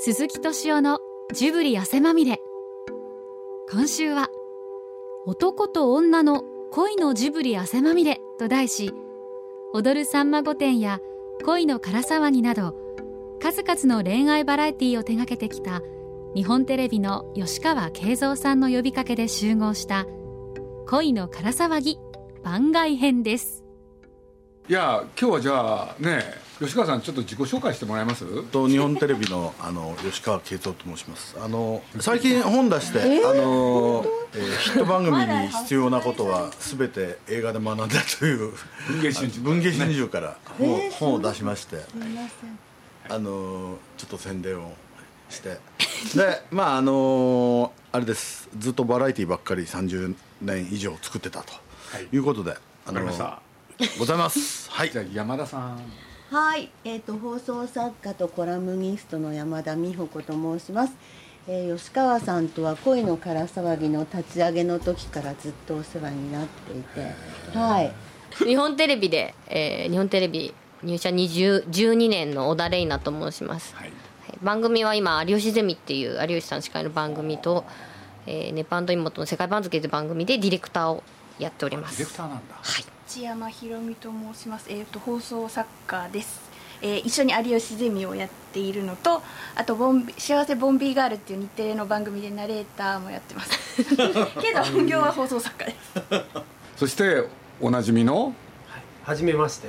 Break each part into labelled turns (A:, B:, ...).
A: 鈴木敏夫のジブリ汗まみれ。今週は男と女の恋のジブリ汗まみれと題し踊るさんま御殿や恋のから騒ぎなど数々の恋愛バラエティーを手掛けてきた日本テレビの吉川慶三さんの呼びかけで集合した恋のから騒ぎ番外編です。
B: いや今日はじゃあね吉川さんちょっと自己紹介してもらえます？
C: と日本テレビのあの吉川慶三と申します。あの最近本出して、あの、えーヒット番組に必要なことは全て映画で学んだという
B: 文藝春秋。
C: 文藝春秋から本,、本を出しましてあのちょっと宣伝をして。でまああのあれです。ずっとバラエティばっかり30年以上作ってたと。い。うことで、あ
B: わかりました。
C: ございます。はい。
B: じゃあ山田さん
D: はい、えー、と放送作家とコラムニストの山田美穂子と申します、えー吉川さんとは恋のから騒ぎの立ち上げの時からずっとお世話になっていて。はい。
E: 日本テレビで、えー日本テレビ入社20 12年の小田玲奈と申します、
B: はい。
E: はい。番組は今「有吉ゼミ」っていう有吉さん司会の番組と「えーネパンド妹の世界番付」という番組でディレクターをやっておりま
B: ディレ
E: す
B: クターなんだ。
E: はい
F: 内山ひろみと申します。えっ、と放送作家です。えー一緒に有吉ゼミをやっているのと、あとボンビ幸せボンビーガールっていう日テレの番組でナレーターもやってます。けど本業は放送作家です。
B: そしておなじみの？
G: はじめまして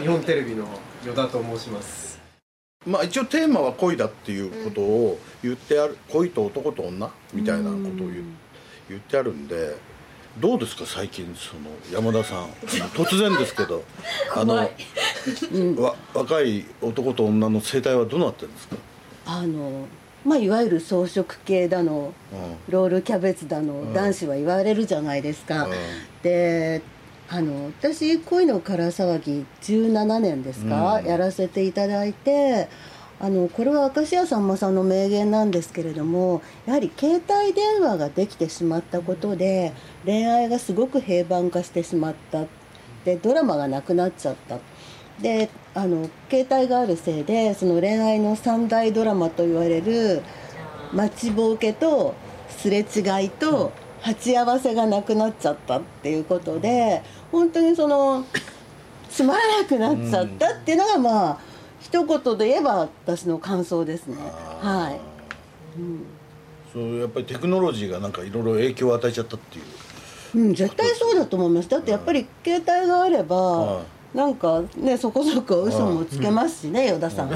G: 日本テレビの依田と申します
C: まあ一応テーマは恋だっていうことを言ってある、恋と男と女みたいなことを言,、言ってあるんでどうですか最近その山田さん。突然ですけど。あの、わ若い男と女の生態はどうなってるんですか、
D: あのまあいわゆる草食系だの
C: う
D: ロールキャベツだの、男子は言われるじゃないですか、
C: うん。
D: であの私恋のから騒ぎ17年ですか、
C: うん。
D: やらせていただいてあのこれは明石家さんまさんの名言なんですけれどもやはり携帯電話ができてしまったことで恋愛がすごく平板化してしまったでドラマがなくなっちゃった。であの携帯があるせいでその恋愛の三大ドラマと言われる待ちぼうけとすれ違いと鉢合わせがなくなっちゃったっていうことで本当にそのつまらなくなっちゃったっていうのがまあ一言で言えば私の感想ですね。はい。
C: そうやっぱりテクノロジーがなんかいろいろ影響を与えちゃったっていう。
D: うん、絶対そうだと思います。だってやっぱり携帯があれば、なんかねそこそこ嘘もつけますしね、依田さん。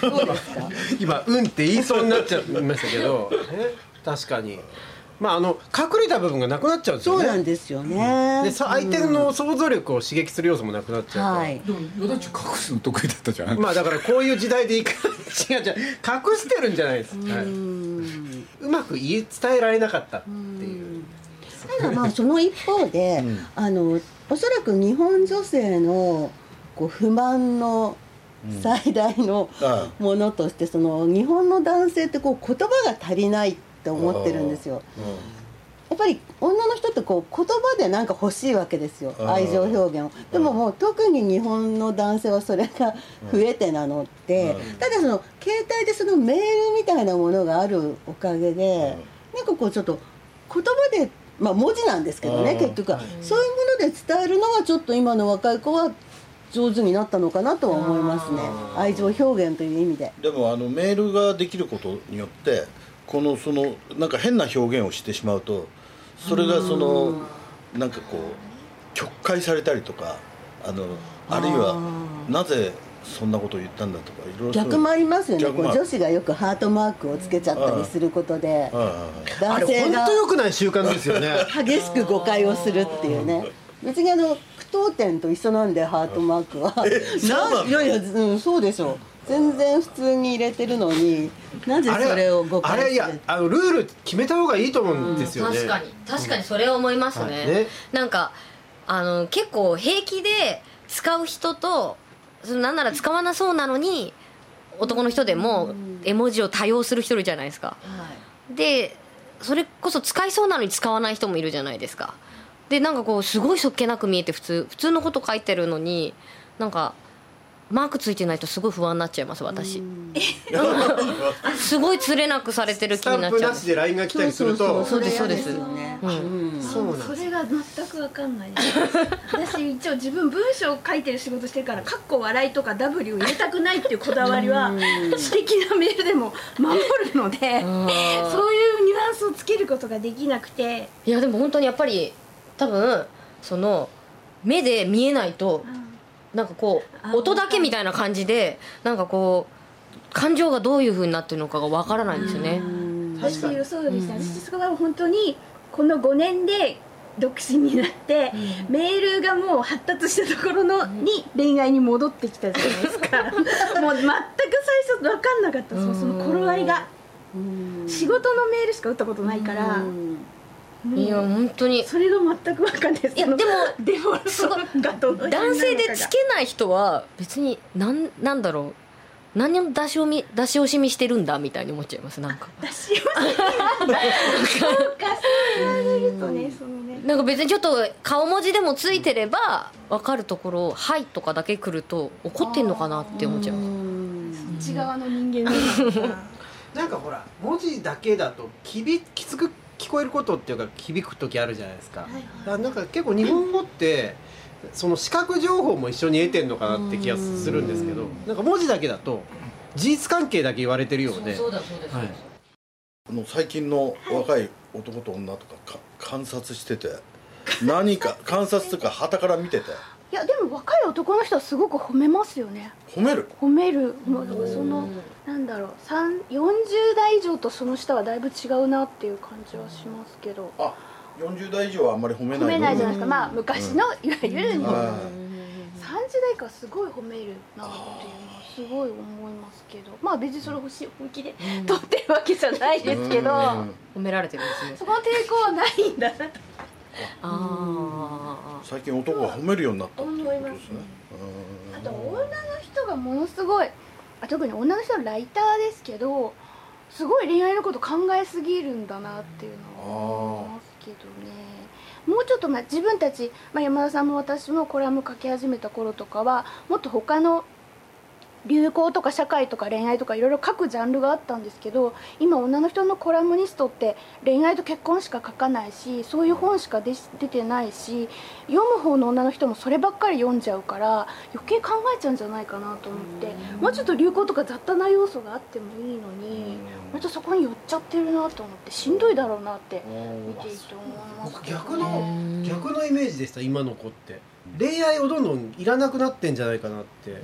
D: そうですか？
G: 今「うん」って言いそうになっちゃいましたけど。え？確かにまああの隠れた部分がなくなっちゃうんですよね。
D: そうなんですよね。
G: でさ相手の想像力を刺激する要素もなくなっちゃうから、
D: はい。
B: でも与田ちゃん隠すの得意だったじゃん、
G: まあだからこういう時代でいく 違う違う隠してるんじゃないです。か、はい。うまく言い伝えられなかったっていう。
D: ただまあその一方で、あのおそらく日本女性のこう不満の最大の
C: あ。
D: ものとしてその日本の男性ってこう言葉が足りないって思ってるんですよ。やっぱり女の人ってこう言葉でなんか欲しいわけですよ。愛情表現を。でももう特に日本の男性はそれが増えてなのって
C: うん。
D: ただその携帯でそのメールみたいなものがあるおかげでなんかこうちょっと言葉でまあ文字なんですけどね
C: うん。
D: 結局は。そういうもので伝えるのはちょっと今の若い子は上手になったのかなとは思いますね。愛情表現という意味で。
C: でもあのメールができることによってこのそのなんか変な表現をしてしまうとそれがそのなんかこう曲解されたりとかあのあるいはなぜそんなことを言ったんだとかいろいろ
D: 逆もありますよね。女子がよくハートマークをつけちゃったりすることで男性が
G: 本当良くない習慣ですよね。
D: 激しく誤解をするっていうね。別にあの句読点と一緒なんでハートマークは。いやいや、うん、そうでしょう全然普通に入れてるのになぜ
G: あれ
D: それを誤
G: あれいやあのルール決めた方がいいと思うんですよね、
E: 確かに。確かにそれは思いますね,、
G: はい。ね。
E: なんかあの結構平気で使う人とそのなんなら使わなそうなのに男の人でも絵文字を多用する人いるじゃないですか。でそれこそ使いそうなのに使わない人もいるじゃないですか。でなんかこうすごいそっけなく見えて普通普通のこと書いてるのになんかマークついてないとすごい不安になっちゃいます私。すごい釣れなくされてる
G: ス
E: 気になっちゃう。
G: タンプなしで LINE が来たりすると
E: そうですそうです。
D: よね
E: うん
G: そう
F: それが全く分かんない。私一応自分文章を書いてる仕事してるから「かっこ笑い」とか「W」を入れたくないっていうこだわりは私的なメールでも守るのでそういうニュアンスをつけることができなくて。
E: いやでも本当にやっぱり多分その目で見えないとなんかこう音だけみたいな感じでなんかこう感情がどういうふうになってるのかがわからないんですよね。
F: 私
G: 確かに。
F: そうですね私そこは本当にこの5年で独身になって、メールがもう発達したところのに恋愛に戻ってきたじゃないですか。もう全く最初分かんなかった。その頃合いが。仕事のメールしか打ったことないから
E: いや本当に。
F: それが全く分かんない。です
E: いやでも
F: デフォルトがどの辺なのかが。
E: 男性でつけない人は別になんなんだろう。何を出し惜み出し惜しみしてるんだみたいに思っちゃいますなんか。
F: 出し惜しみ？そうかそう言われるとねそのね
E: なんか別にちょっと顔文字でもついてれば分かるところ「はい」とかだけ来ると怒ってんのかなって思っちゃいます。
F: 内側の人間なんだ。
G: なんかほら文字だけだときびきつく聞こえることっていうか響く時あるじゃないですか,、
F: はい
G: だからなんか結構日本語ってその視覚情報も一緒に得てんのかなって気がするんですけどなんか文字だけだと事実関係だけ言われてるようで。
E: だそうです。
G: はい。
C: あの最近の若い男と女とかか観察してて何か観察とか旗から見てて
F: いやでも若い男の人はすごく褒めますよね。
C: 褒める？
F: 褒める。もうだからそのなんだろう。3 40代以上とその下はだいぶ違うなっていう感じはしますけど。
C: あ40代以上はあんまり褒めない。
F: 褒めないじゃない
C: い
F: ですか。まあ昔のいわゆる30
C: は
F: 代以下はすごい褒めるなっていうのはすごい思いますけど。まあ別にそれ欲しい本気で取ってるわけじゃないですけど。
C: うん。
E: 褒められてるんですね。
F: そこの抵抗はないんだなと。
E: あ
C: 最近男が褒めるようになったってこと
F: 思います
C: ですね。
F: あと女の人がものすごいあ特に女の人はライターですけどすごい恋愛のこと考えすぎるんだなっていうのは思いますけどね。もうちょっとまあ自分たち、まあ、山田さんも私もコラム書き始めた頃とかはもっと他の流行とか社会とか恋愛とかいろいろ書くジャンルがあったんですけど今女の人のコラムニストって恋愛と結婚しか書かないしそういう本しか出出てないし読む方の女の人もそればっかり読んじゃうから余計考えちゃうんじゃないかなと思ってもうちょっと流行とか雑多な要素があってもいいのにまたそこに寄っちゃってるなと思ってしんどいだろうなって見ていて思います。
G: 僕
F: けど
G: 逆の逆のイメージでした今の子って。恋愛をどんどんいらなくなってんじゃないかなって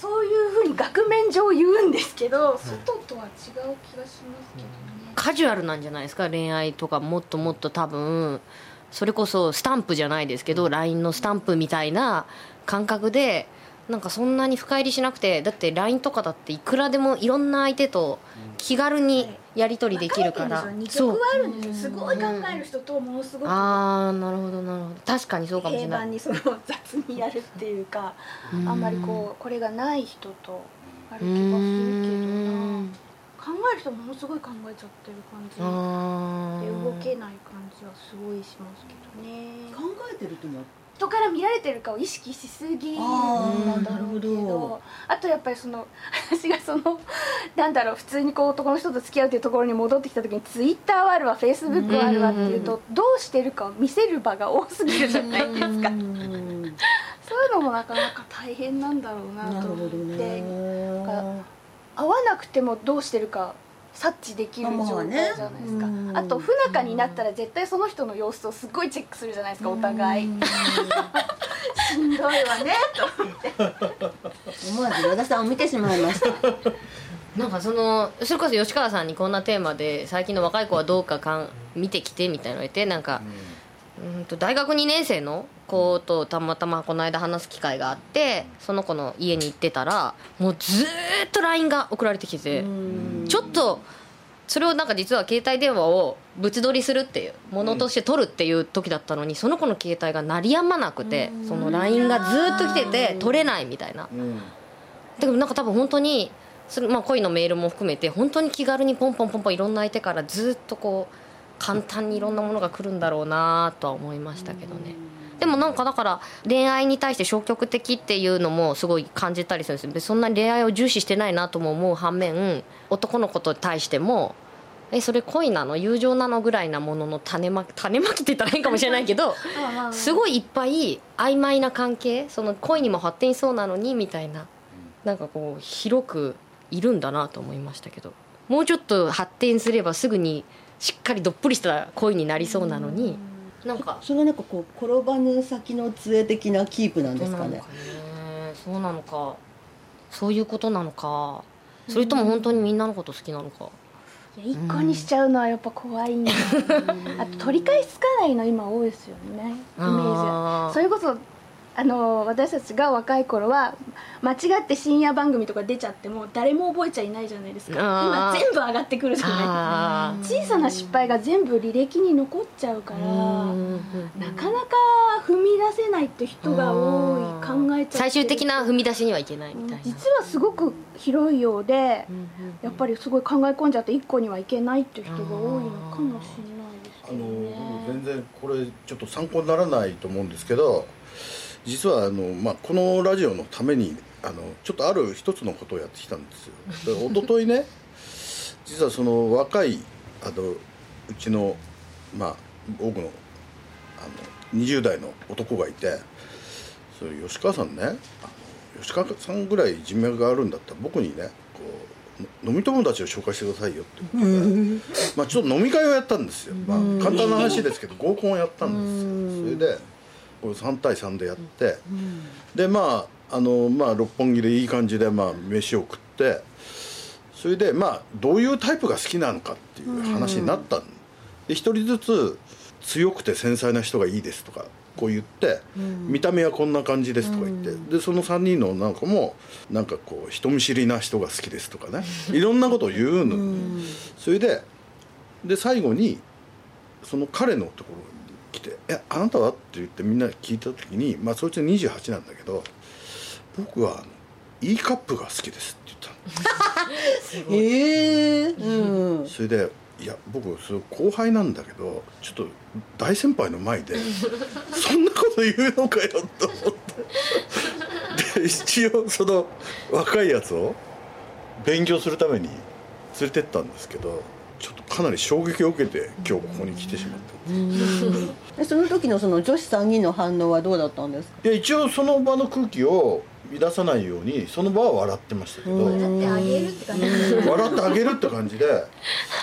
F: そういうふうに額面上言うんですけど、外とは違う気がしますけどね、
E: カジュアルなんじゃないですか？恋愛とかもっともっと多分。それこそスタンプじゃないですけど LINE のスタンプみたいな感覚でなんかそんなに深入りしなくてだって LINE とかだっていくらでもいろんな相手と気軽にやり取りできるから。
F: 分かれてるんですよ二極はあるんですよすごい考える人とものすごく
E: ああなるほどなるほど。確かにそうかもしれ
F: 平
E: ない。
F: 板にその雑にやるってい。うかあんまりこうこれがない人とある気がするけどな。考える人ものすごい考えちゃってる感じ。で
E: あ
F: 動けない感じはすごいしますけどね。
D: 考えてると思う
F: 人から見られてるかを意識しすぎるんだろうけ
D: あーなるほ
F: ど
D: ど
F: あとやっぱりその 私がそのなんだろう普通にこう男の人と付き合うっていうところに戻ってきた時にツイッターはあるわフェイスブックはあるわっていうとどうしてるかを見せる場が多すぎるじゃないですか。そういうのもなかなか大変なんだろうなと思って
D: ね。
F: 会わなくてもどうしてるか察知できる状態じゃないですか。
D: まあね
F: あと不仲になったら絶対その人の様子をすごいチェックするじゃないですかお互い。しんどいわねと思って
D: 思わず和田さんを見てしまいました。
E: なんかそのそれこそ吉川さんにこんなテーマで最近の若い子はどうかかん見てきてみたいなの言ってなんか、うん。と大学2年生の子とたまたまこの間話す機会があってその子の家に行ってたらもうずーっと LINE が送られてきてちょっとそれをなんか実は携帯電話をぶち取りするっていうものとして取るっていう時だったのにその子の携帯が鳴りやまなくてその LINE がずーっと来てて取れないみたいな。
C: うん。
E: だけどなんか多分本当にそれ、まあ、恋のメールも含めて本当に気軽にポンポンポンポンいろんな相手からずっとこう簡単にいろんなものが来るんだろうなとは思いましたけどねでもなんかだから恋愛に対して消極的っていうのもすごい感じたりするんですそんなに恋愛を重視してないなとも思う反面男の子と対してもえそれ恋なの？友情なの？ぐらいなものの種まき種まきって言ったらいいかもしれないけど すごいいっぱい曖昧な関係その恋にも発展しそうなのにみたいななんかこう広くいるんだなと思いましたけど。もうちょっと発展すればすぐにしっかりどっぷりした恋になりそうなのになんか。
D: それはなんかこう転ばぬ先の杖的なキープなんですかね。
E: そうなのかね。そうなのか。そういうことなのか。それとも本当にみんなのこと好きなのか。
F: いや一個にしちゃうのはやっぱ怖いんだ あと取り返しつかないの今多いですよね。イメージ。それこそあの私たちが若い頃は間違って深夜番組とか出ちゃっても誰も覚えちゃいないじゃないですか。今全部上がってくるじゃ
E: あ
F: ない。小さな失敗が全部履歴に残っちゃうからなかなか踏み出せないって人が多い考えちゃって。る
E: 最終的な踏み出しにはいけないみたいな。
F: 実はすごく広いようでやっぱりすごい考え込んじゃって一個にはいけないっていう人が多いのかもしれないです
C: あの
F: けどね
C: 僕全然これちょっと参考にならないと思うんですけど実はあの、まあ、このラジオのためにあのちょっとある一つのことをやってきたんですよ。で一昨日ね 実はその若いあのうちのまあ僕のあの20代の男がいてそれ吉川さんねあの吉川さんぐらい人脈があるんだったら僕にねこうの飲み友達を紹介してくださいよってことで、まあ、ちょっと飲み会をやったんですよ、まあ、簡単な話ですけど合コンをやったんですよ。それで3対3でやってでまああの、まあ、六本木でいい感じで、まあ、飯を食ってそれでまあどういうタイプが好きなのかっていう話になったん。で一人ずつ強くて繊細な人がいいですとかこう言って、見た目はこんな感じですとか言って、でその3人のなんかもなんかこう人見知りな人が好きですとかね。いろんなことを言うの、それでで最後にその彼のところに来て「えあなたは?」って言ってみんな聞いた時にまあそいつ28なんだけど「僕は E カップが好きです」って言ったの。
D: ええうん
C: それで「いや僕それ後輩なんだけどちょっと大先輩の前で そんなこと言うのかよ」と思ってで一応その若いやつを勉強するために連れてったんですけどかなり衝撃を受けて今日ここに来てしまった。
D: で その時のその女子3人の反応はどうだったんですか？
C: いや一応その場の空気を乱さないようにその場は笑ってましたけど。
F: であげるって感じ。
C: 笑ってあげるって感じで。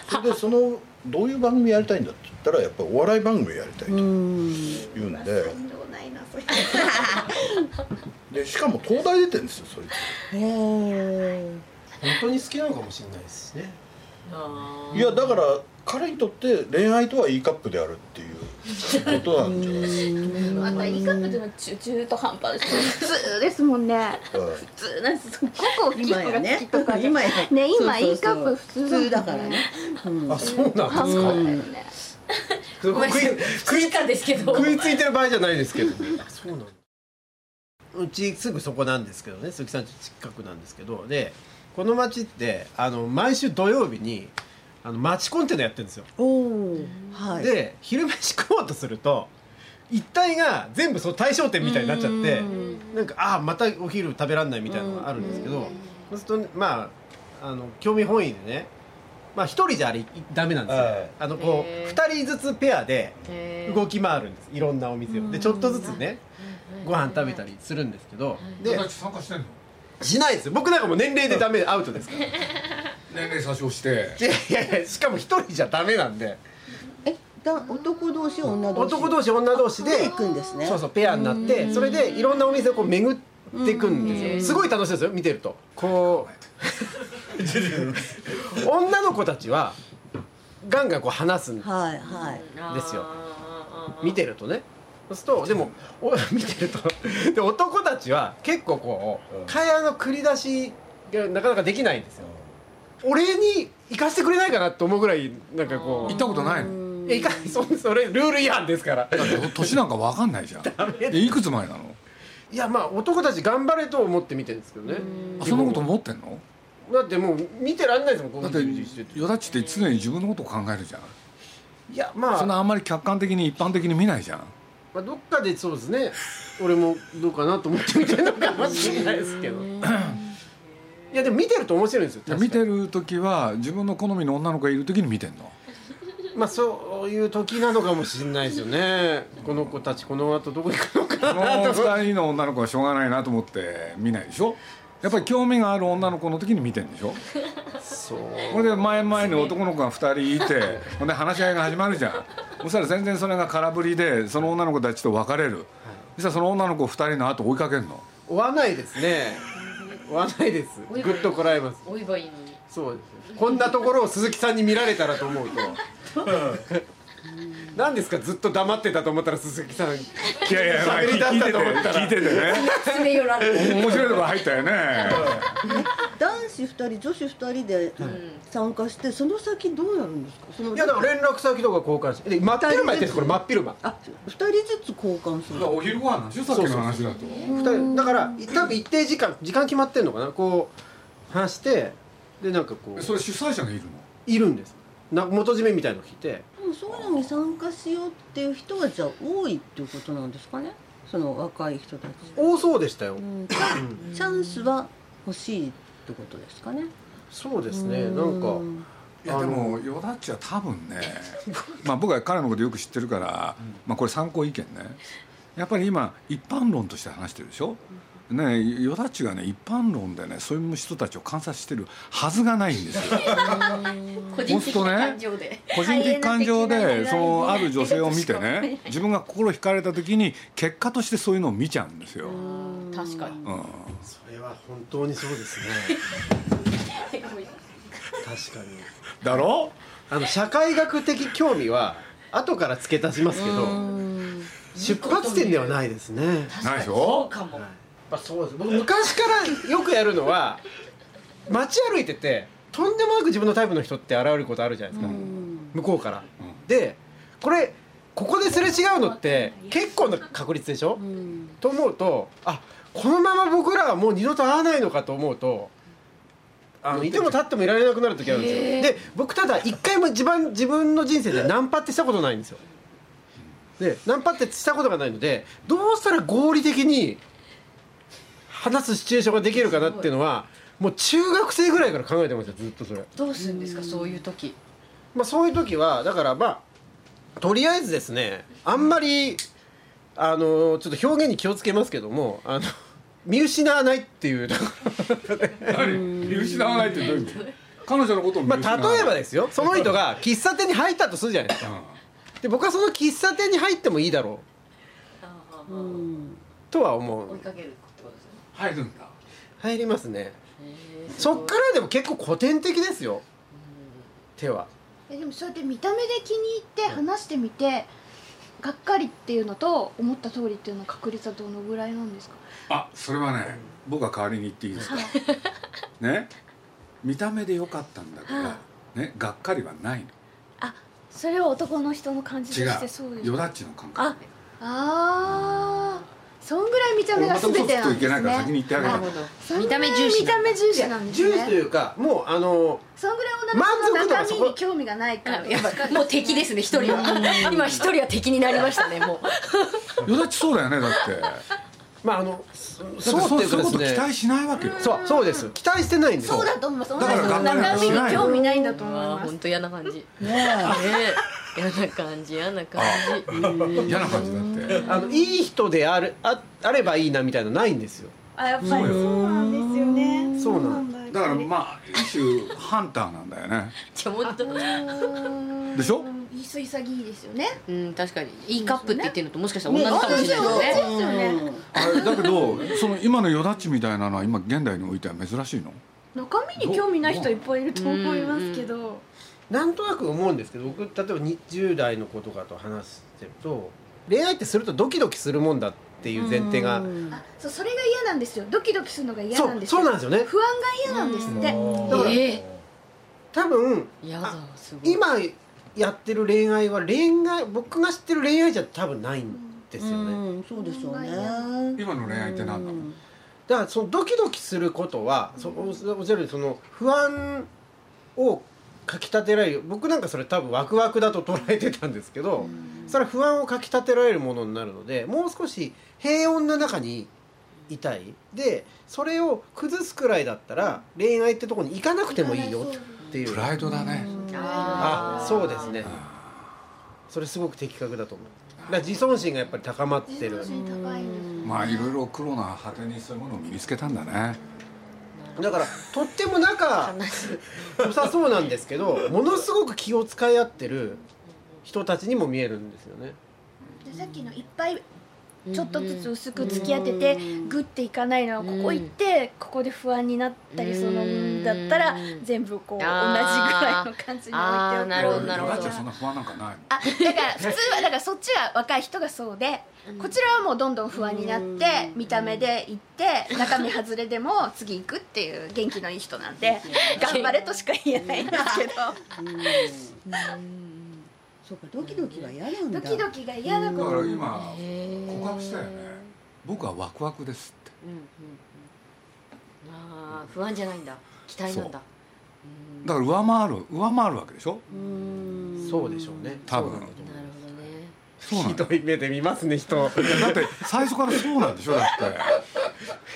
C: それでそのどういう番組やりたいんだって言ったらやっぱりお笑い番組やりたいと言うんで。でしかも東大出てるんですよそいつ。
D: へえ
G: 本当に好きなのかもしれないですね
C: いやだから彼にとって恋愛とは E カップであるっていうことなんじゃないですか。
F: またいいカップっていうのは中中途半端です普通ですもんね。
C: はい
F: 普通なんです。ごく大きいのが好
D: 今やね
F: きとか
D: 今や
F: ね今
D: そうそうそう。
F: E カップ普通
D: 普通だからね。うん。
G: あそうなんですか。食い食い
E: かですけど。
G: 食いついてる場合じゃないですけど。あそうなんだ。うちすぐそこなんですけどね。鈴木さんち近くなんですけど。でこの町ってあの毎週土曜日にあの町コンテナやってるんですよ。
D: はい。
G: で昼飯食おうとすると一体が全部その対象店みたいになっちゃってなんかああまたお昼食べらんないみたいなのがあるんですけどそうするとまああの興味本位でねまあ一人じゃあれいダメなんですよ、
C: はい。
G: あのこう
E: へー。
G: 二人ずつペアで動き回るんです。いろんなお店を。でちょっとずつねご飯食べたりするんですけど。で
B: 友達参加してんの？
G: しないですよ。僕なんかもう年齢でダメアウトですから。い
B: 年齢差し押して。
G: やいやいやしかも一人じゃダメなんで。
D: えだ男同士女同士。
G: 男同士女同士で
D: で行くんですね。
G: そうそうペアになってそれでいろんなお店をこう巡っていくんですよ。すごい楽しいですよ見てると。こう。女の子たちはガンガンこう話すん
D: はいはい。
G: ですよ。見てるとねそうするとでもお 見てると で男たちは結構こう会話の繰り出しがなかなかできないんですよ。俺に行かせてくれないかなと思うぐらいなんかこう。
B: 行ったことないの？
G: いか そそれルール違反ですから。
B: だって年なんか分かんないじゃん。えいくつ前なの？
G: いやまあ男たち頑張れと思って見てるんですけどね。
B: あそんなこと思ってんの？
G: だってもう見てらんないですもんこ
B: だって
G: ういうふうにしてて。
B: よだちって常に自分のことを考えるじゃん。
G: いやまあ。
B: そんなあんまり客観的に一般的に見ないじゃん
G: まあ、どっかでそうですね。俺もどうかなと思って見てるのかもしれないですけど。いやでも見てると面白いんですよ。
B: 見てる時は自分の好みの女の子がいる時に見てんの。
G: まあそういう時なのかもしれないですよね。この子たちこの後どこ行くのか
B: この
G: なと
B: 2人の女の子はしょうがないなと思って見ないでしょ？やっぱり興味がある女の子の時に見てんでしょ？
G: そう。
B: これで前々に男の子が2人いて ほんで話し合いが始まるじゃん。そしたら全然それが空振りでその女の子たちと別れる。そしたらその女の子2人の後追いかけるの？
G: 追わないですね。追わないです。ぐっとこらえます。
E: 追えばいいのに。
G: そうです。こんなところを鈴木さんに見られたらと思うと 何ですかずっと黙ってたと思ったら鈴木さん。
B: いやいや、まあ、
G: 喋り出した
B: 聞いてて
G: と思ったら。
B: 聞いててね
E: 詰め寄られる
B: 面白いとこ入ったよね。
D: 男子2人女子2人で参加してその先どうなるんですか？その
G: いやだから連絡先とか交換してで真っ昼間やってるんですこれ真っ昼間。
D: あ2人ずつ交換する。
B: お昼ご飯なんでしょさっきの話だと。
G: 二人だから多分一定時間時間決まってんのかな？こう話してでなんかこう。
B: それ主催者がいるの？
G: いるんです。な元締めみたいの来て。
D: でもそういうのに参加しようっていう人がじゃあ多いっていうことなんですかね？その若い人たち、
G: 多そうでしたよ、
D: うん、チャンチャンスは欲しいってことですかね？
G: そうですね。なんか
B: いやでもヨダッチは多分ね まあ僕は彼のことよく知ってるから、まあこれ参考意見ね。やっぱり今一般論として話してるでしょ？ねヨダッチがね一般論でねそういう人たちを観察してるはずがないんですよ。
E: 個人的な感情で。
B: 個人的感情でそのある女性を見てね 自分が心惹かれた時に結果としてそういうのを見ちゃうんですよ、
E: 確かに。
B: うん、
G: それは本当にそうですね。確かに。
B: だろ？
G: あの社会学的興味は後から付け足しますけど出発点ではないですね。
B: ないでし
E: そ
B: ょ
E: うかも。
G: やっぱそうです。僕昔からよくやるのは街歩いててとんでもなく自分のタイプの人って現れることあるじゃないですか、向こうから、でこれここですれ違うのって結構な確率でしょ、と思うとあこのまま僕らはもう二度と会わないのかと思うとあのいても立ってもいられなくなる時あるんですよ。で僕ただ一回も自分自分の人生でナンパってしたことないんですよ。でナンパってしたことがないのでどうしたら合理的に話すシチュエーションができるかなっていうのはもう中学生ぐらいから考えてましたずっとそれ。
E: どうするんですか？そういう時。
G: まあそういう時はだからまあとりあえずですねあんまりあのちょっと表現に気をつけますけどもあの見失わないっていうところ。
B: 何？見失わないってどういう意味？彼女のことを見
G: ま
B: 失わない。
G: あ例えばですよ。その人が喫茶店に入ったとするじゃないですか。で僕はその喫茶店に入ってもいいだろ
D: う。ん
G: うとは思う。
E: 追いかけるってことですね
B: 入るんだ。
G: 入りますね。そっからでも結構古典的ですよ。手は。
F: えでもそうやって見た目で気に入って話してみてがっかりっていうのと思った通りっていうの確率はどのぐらいなんですか？
B: あそれはね僕は代わりに言っていいですか？ね？見た目で良かったんだからね？がっかりはないの。
F: あそれは男の人の感じ
B: 違
F: としてそうですか？
B: う。ヨダッチの感覚。
F: ああそんぐらい見た目が全てなんですね。
B: 俺また嘘つくといけないから先に言ってあげる
E: なるほど。
F: そんぐらい
E: 見た目重視
F: 見た目重視なんです
G: ジュースとい
F: ね
G: うかもうあの
F: そんぐらい女の中身に興味がないから。
E: やっぱもう敵ですね一人は。今一人は敵になりましたねもう。
B: ヨダッチそうだよねだって
G: まああのそ
B: そう
G: そうっていう
B: そういう
G: かですね
B: こと期待しないわけよ。
G: そうそうです。期待してないんですよ。
F: そうだと思います。
B: だから
F: 中身に興味ないんだと思います。
E: あ本当嫌な感じ。ね
D: ね
E: え。嫌な感じ嫌な感
B: 嫌な感じだって。
G: あのいい人であるああればいいなみたいなのないんですよ。
F: あやっぱりそうなんですよね。
G: そうなん
B: だ。からまあ一種ハンターなんだよね。
E: じ ちょっと。
B: でしょ？
F: 言い過ぎ潔いですよね。
E: うん確かに。いいカップって言ってるのともしかしたら同じかもしれないです
F: よね。
B: あれだけどその今のヨダッチみたいなのは今現代においては珍しいの？
F: 中身に興味ない人いっぱいいると思いますけど。
G: なんとなく思うんですけど僕例えば20代の子とかと話してると恋愛ってするとドキドキするもんだっていう前提が
F: そうそれが嫌なんですよ。ドキドキするのが嫌なんですよ。
G: そうなんですよね。
F: 不安が嫌なんですって。
G: だから
E: え
G: 多分今やってる恋愛は恋愛僕が知ってる恋愛じゃ多分ないんですよね。
D: うんそうでしょうね
B: 今の恋愛って何なの？
G: だからそのドキドキすることはそおっしゃるようにその不安をかきたてられる僕なんかそれ多分ワクワクだと捉えてたんですけどそれは不安をかきたてられるものになるのでもう少し平穏な中にいたい。でそれを崩すくらいだったら恋愛ってとこに行かなくてもいいよっていう。
B: プライドだね
G: あそうですね。それすごく的確だと思う。だから自尊心がやっぱり高まってる。
B: まあいろいろ黒な果てにそういうものを身につけたんだね。
G: だからとっても仲良さそうなんですけどものすごく気を使い合ってる人たちにも見えるんですよね。
F: でさっきのいっぱいちょっとずつ薄く付き合っててグッていかないのをここ行ってここで不安になったりするんだったら全部こう同じぐらいの感じに置いておく。
E: あーなるほどなるほど。
B: だってそんな不安なんかない
F: あだから普通はだからそっちは若い人がそうでこちらはもうどんどん不安になって見た目で行って中身外れでも次行くっていう元気のいい人なんで頑張れとしか言えないんですけど
D: そうかドキドキが嫌なんだ。
F: ドキドキが嫌だ
B: だ
F: から
B: 今告白したよね。僕はワクワクですって。
E: うんうんうん。ああ不安じゃないんだ。期待なんだ。
B: だから上回る上回るわけでしょ？
G: そうでしょうね。
B: 多分。
G: そうなんだと思う
E: なるほどね。
B: そうなんだ。
G: ひどい目で見ますね人。
B: だって最初からそうなんでしょ？だって。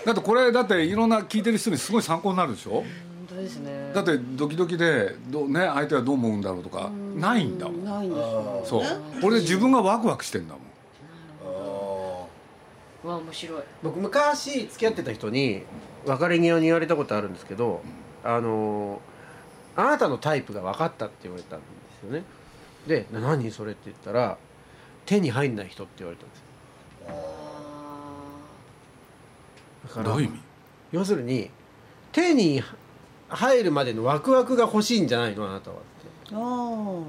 B: だってこれだっていろんな聞いてる人にすごい参考になるでしょ？
E: 本当ですね。
B: だってドキドキでどうね相手はどう思うんだろうとかないんだもん。
D: ないんですよ
B: そう。これで自分がワクワクしてんだもん。
E: うわ面白い。
G: 僕昔付き合ってた人に別れ際に言われたことあるんですけどあのあなたのタイプが分かったって言われたんですよね。で「な何それ?」って言ったら「手に入んない人」って言われたんですよ。だから
B: どういう意味？
G: 要するに手に入るまでのワクワクが欲しいんじゃないのあなたは。って
D: あ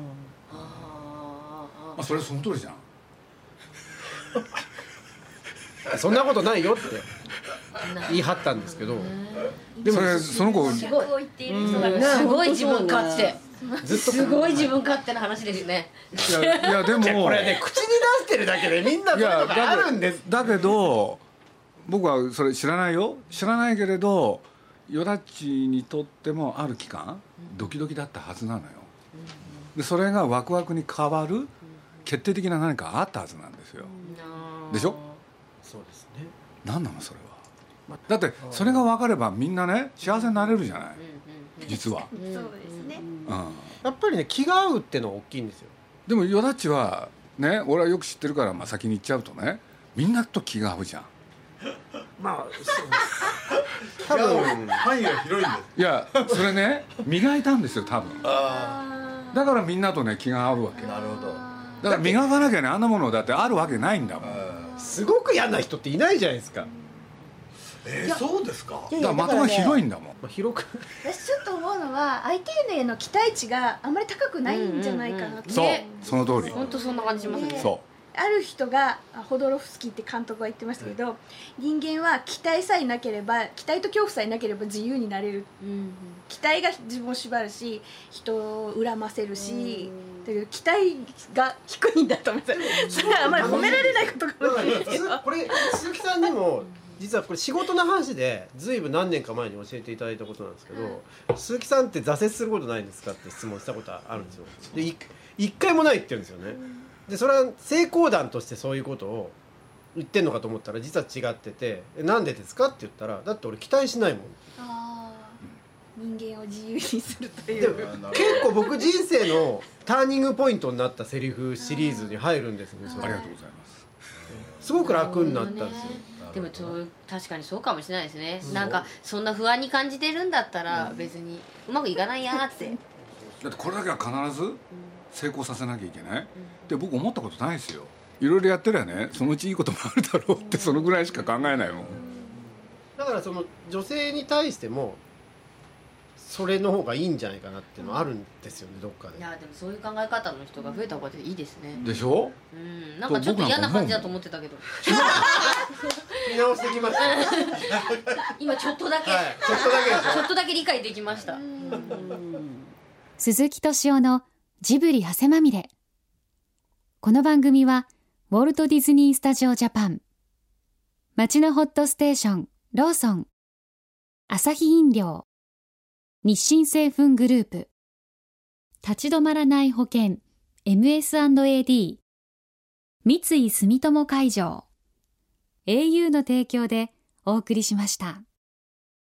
E: あ
B: あそれその通りじゃん。
G: そんなことないよって言い張ったんですけど。でも
B: それその子
E: すごい。
F: こう言っている人が
D: ね
E: すごい自分勝手。
G: ずっと
E: すごい自分勝手な話ですね。
B: いやいやでも
G: これね口に出してるだけでみんなそういうのがあるんです。
B: だけど僕はそれ知らないよ。知らないけれどヨダッチにとってもある期間ドキドキだったはずなのよでそれがワクワクに変わる決定的な何かあったはずなんですよ。でしょ？
G: そうですね。
B: 何なのそれは？だってそれが分かればみんなね幸せになれるじゃない。実は、
F: そうですね。
B: うん、
G: やっぱりね気が合うってのは大きいんですよ。
B: でもヨダッチはね俺はよく知ってるから、まあ、先に言っちゃうとねみんなと気が合うじゃん。
G: まあ多分。
C: 範囲が広いんです。
B: いやそれね磨いたんですよ多分。
C: あ
B: だからみんなとね気が合うわけ。
C: あなるほど。
B: だから磨かなきゃねあんなものだってあるわけないんだもん。だか
G: すごく嫌な人っていないじゃないですか、
C: えー、そうですか？
D: あいやいや
B: ら的が広い
D: ん
B: んだもん。
G: まあ、広く。
F: 私ちょっと思うのは相手への期待値があんまり高くないんじゃないかなと、
B: そう
E: ね
B: その通り。
E: 本当そんな感じしますね。
B: そ
F: ある人があホドロフスキーって監督が言ってましたけど、人間は期待さえなければ期待と恐怖さえなければ自由になれる。
E: うん
F: 期待が自分を縛るし人を恨ませるしだけど期待が低いんだと思います。それはあまり褒められないことかもしれないけど。
G: これ鈴木さんにも実はこれ仕事の話でずいぶん何年か前に教えていただいたことなんですけど、鈴木さんって挫折することないんですかって質問したことあるんですよ。でい一回もないって言うんですよねでそれは成功談としてそういうことを言ってんのかと思ったら実は違ってて「えなんでですか?」って言ったら「だって俺期待しないもん」
F: あー。人間を自由にするとい
G: で
F: う
G: も結構僕人生のターニングポイントになったセリフシリーズに入るんですね
B: ありがとうございます。
G: すごく楽になったんですよ。
E: でもそう確かにそうかもしれないですね、なんかそんな不安に感じてるんだったら別にうまくいかないやーって。
B: だってこれだけは必ず？成功させなきゃいけない。って僕思ったことないですよ。いろいろやってりゃねそのうちいいこともあるだろうってそのぐらいしか考えないもん。
G: だからその女性に対してもそれの方がいいんじゃないかなっていうのはあるんですよねどっかで。
E: いやでもそういう考え方の人が増えた方がいいですね。
B: でしょ？
E: うんなんかちょっと嫌な感じだと思ってたけど。
G: 見直してきました。は い
E: 今ちょっとだけ、
G: ちょっとだけ
E: ちょっとだけ理解できました。
A: 鈴木敏夫のジブリ汗まみれ。この番組はウォルト・ディズニー・スタジオ・ジャパン。街のホットステーションローソン。アサヒ飲料。日清製粉グループ。立ち止まらない保険。MS&AD 三井住友海上。au の提供でお送りしました。